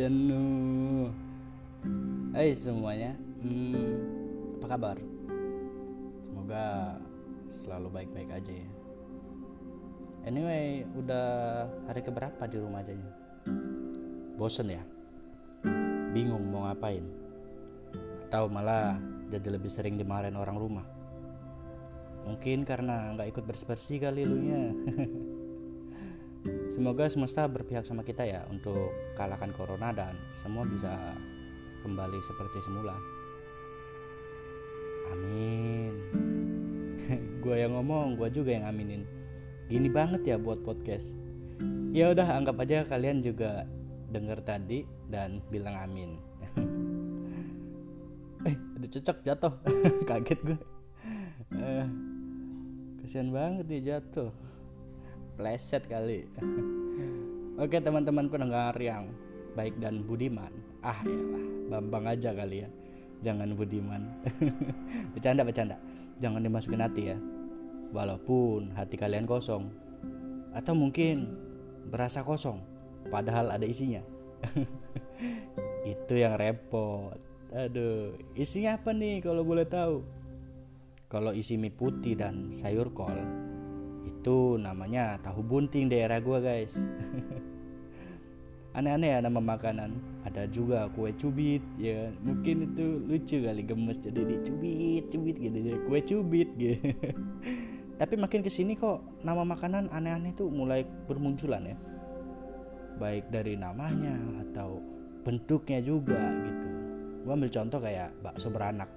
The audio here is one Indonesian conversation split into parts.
jenuh Hai semuanya hmm, Apa kabar? Semoga selalu baik-baik aja ya Anyway, udah hari keberapa di rumah aja Bosen ya? Bingung mau ngapain? Atau malah jadi lebih sering dimarahin orang rumah? Mungkin karena nggak ikut bersih-bersih kali lu nya Semoga semesta berpihak sama kita ya untuk kalahkan corona dan semua bisa kembali seperti semula. Amin. gue yang ngomong, gue juga yang aminin. Gini banget ya buat podcast. Ya udah anggap aja kalian juga denger tadi dan bilang amin. eh, ada cocok jatuh. Kaget gue. Eh, kasihan banget dia jatuh pleset kali. Oke teman-teman pendengar yang baik dan budiman. Ah ya bambang aja kali ya. Jangan budiman. Bercanda bercanda. Jangan dimasukin hati ya. Walaupun hati kalian kosong. Atau mungkin berasa kosong. Padahal ada isinya. Itu yang repot. Aduh isinya apa nih kalau boleh tahu? Kalau isi mie putih dan sayur kol itu namanya tahu bunting daerah gua guys. Aneh-aneh ya nama makanan. Ada juga kue cubit ya. Mungkin itu lucu kali gemes. Jadi dicubit cubit gitu ya kue cubit gitu. Tapi makin ke sini kok nama makanan aneh-aneh tuh mulai bermunculan ya. Baik dari namanya atau bentuknya juga gitu. Gua ambil contoh kayak bakso beranak.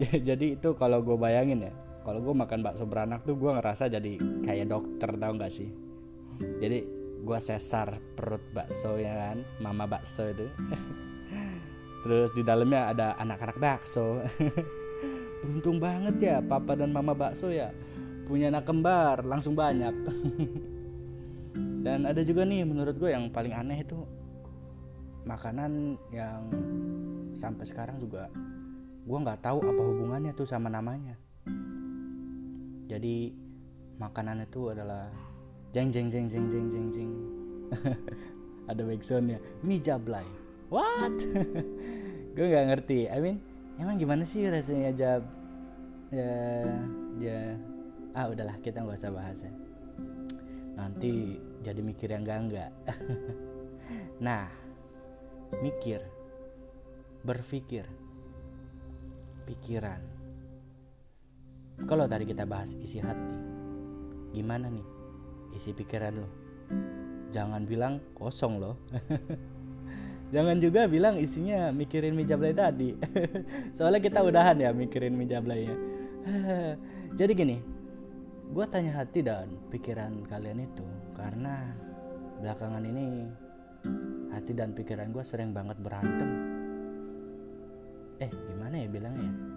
Jadi itu kalau gue bayangin ya kalau gue makan bakso beranak tuh gue ngerasa jadi kayak dokter tau gak sih? Jadi gue sesar perut bakso ya kan? Mama bakso itu. Terus di dalamnya ada anak-anak bakso. Beruntung banget ya papa dan mama bakso ya punya anak kembar langsung banyak. Dan ada juga nih menurut gue yang paling aneh itu makanan yang sampai sekarang juga gue nggak tahu apa hubungannya tuh sama namanya jadi makanan itu adalah jeng jeng jeng jeng jeng jeng jeng. Ada backsoundnya. Mie jablay. What? Gue nggak ngerti. I mean emang gimana sih rasanya jab? Ya ya. Ah udahlah kita nggak usah bahas ya. Nanti jadi mikir yang enggak enggak nah mikir. Berpikir. Pikiran kalau tadi kita bahas isi hati, gimana nih isi pikiran lo? Jangan bilang kosong loh. Jangan juga bilang isinya mikirin mijablay tadi. Soalnya kita udahan ya mikirin mijablaynya. Jadi gini, gue tanya hati dan pikiran kalian itu karena belakangan ini hati dan pikiran gue sering banget berantem. Eh, gimana ya bilangnya?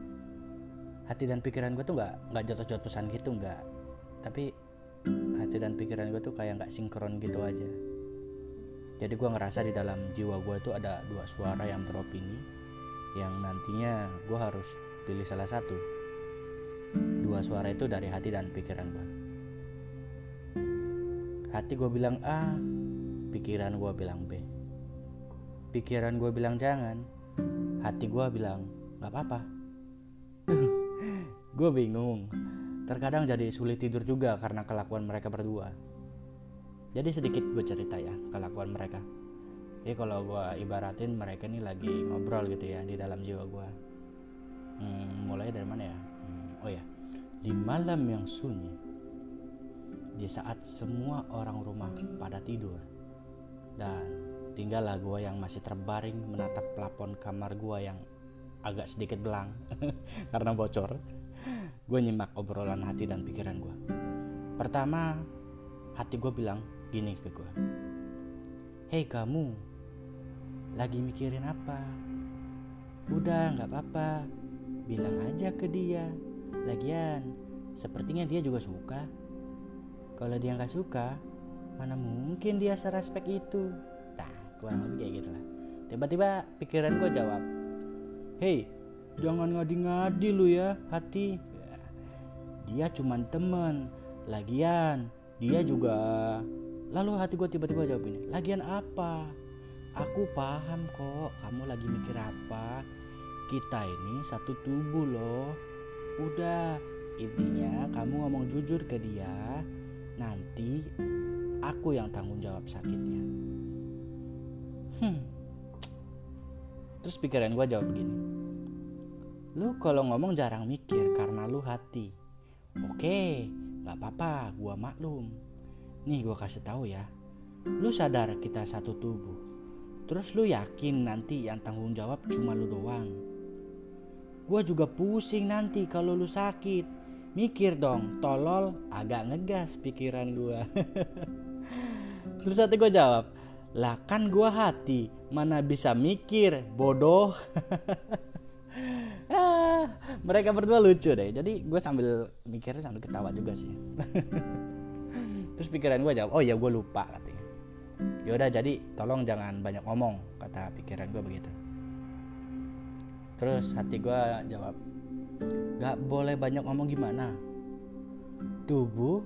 Hati dan pikiran gue tuh nggak nggak jotos-jotosan gitu nggak. Tapi hati dan pikiran gue tuh kayak nggak sinkron gitu aja. Jadi gue ngerasa di dalam jiwa gue tuh ada dua suara yang beropini yang nantinya gue harus pilih salah satu. Dua suara itu dari hati dan pikiran gue hati gue bilang A pikiran gue bilang B. Pikiran gue bilang jangan hati gue bilang nggak apa-apa gue bingung. Terkadang jadi sulit tidur juga karena kelakuan mereka berdua. Jadi sedikit gue cerita ya kelakuan mereka. Jadi kalau gue ibaratin mereka ini lagi ngobrol gitu ya di dalam jiwa gue hmm, mulai dari mana ya? Hmm, oh ya. Di malam yang sunyi di saat semua orang rumah pada tidur dan tinggallah gue yang masih terbaring menatap plafon kamar gue yang agak sedikit belang karena bocor gue nyimak obrolan hati dan pikiran gue. Pertama, hati gue bilang gini ke gue. Hei kamu, lagi mikirin apa? Udah nggak apa-apa, bilang aja ke dia. Lagian, sepertinya dia juga suka. Kalau dia nggak suka, mana mungkin dia serespek itu? Nah, kurang lebih kayak gitu lah. Tiba-tiba pikiran gue jawab, Hei, jangan ngadi-ngadi lu ya, hati. Dia cuman temen lagian. Dia juga lalu hati gue tiba-tiba jawab ini lagian apa? Aku paham kok kamu lagi mikir apa? Kita ini satu tubuh loh. Udah intinya kamu ngomong jujur ke dia nanti aku yang tanggung jawab sakitnya. Hmm. Terus pikiran gue jawab begini lu kalau ngomong jarang mikir karena lu hati oke nggak apa-apa gue maklum nih gue kasih tahu ya lu sadar kita satu tubuh terus lu yakin nanti yang tanggung jawab cuma lu doang Gue juga pusing nanti kalau lu sakit. Mikir dong, tolol agak ngegas pikiran gue. Terus hati gue jawab, lah kan gue hati, mana bisa mikir, bodoh. mereka berdua lucu deh. Jadi gue sambil mikirnya sambil ketawa juga sih. Terus pikiran gue jawab, oh ya gue lupa katanya. Yaudah jadi tolong jangan banyak ngomong, kata pikiran gue begitu terus hati gue jawab gak boleh banyak ngomong gimana tubuh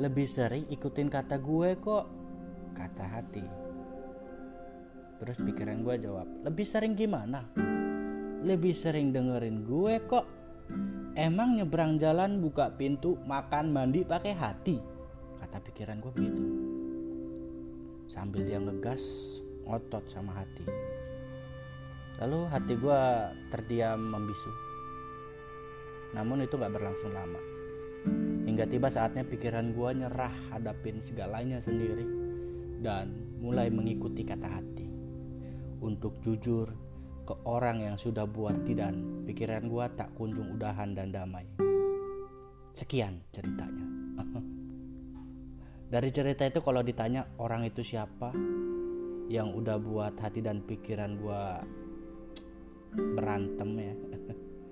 lebih sering ikutin kata gue kok kata hati terus pikiran gue jawab lebih sering gimana lebih sering dengerin gue kok emang nyebrang jalan buka pintu makan mandi pakai hati kata pikiran gue begitu sambil dia ngegas ngotot sama hati Lalu hati gue terdiam membisu. Namun itu gak berlangsung lama. Hingga tiba saatnya pikiran gue nyerah hadapin segalanya sendiri dan mulai mengikuti kata hati. Untuk jujur ke orang yang sudah buat dan pikiran gue tak kunjung udahan dan damai. Sekian ceritanya. Dari cerita itu kalau ditanya orang itu siapa yang udah buat hati dan pikiran gue berantem ya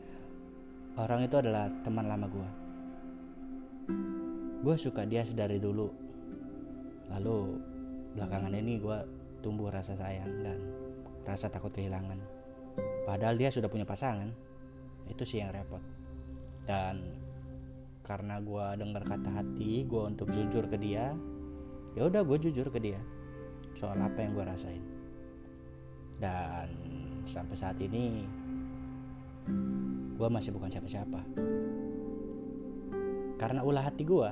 orang itu adalah teman lama gue gue suka dia sedari dulu lalu belakangan ini gue tumbuh rasa sayang dan rasa takut kehilangan padahal dia sudah punya pasangan. Itu sih yang repot. Dan karena gue dengar kata hati gue untuk jujur ke dia ya udah gue jujur ke dia soal apa yang gue rasain. Dan sampai saat ini gue masih bukan siapa-siapa. Karena ulah hati gue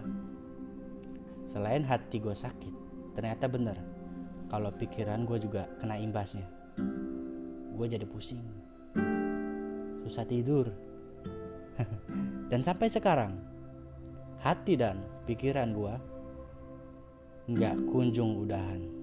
selain hati gue sakit ternyata bener. Kalau pikiran gue juga kena imbasnya. Gue jadi pusing susah tidur. Dan sampai sekarang hati dan pikiran gue nggak kunjung udahan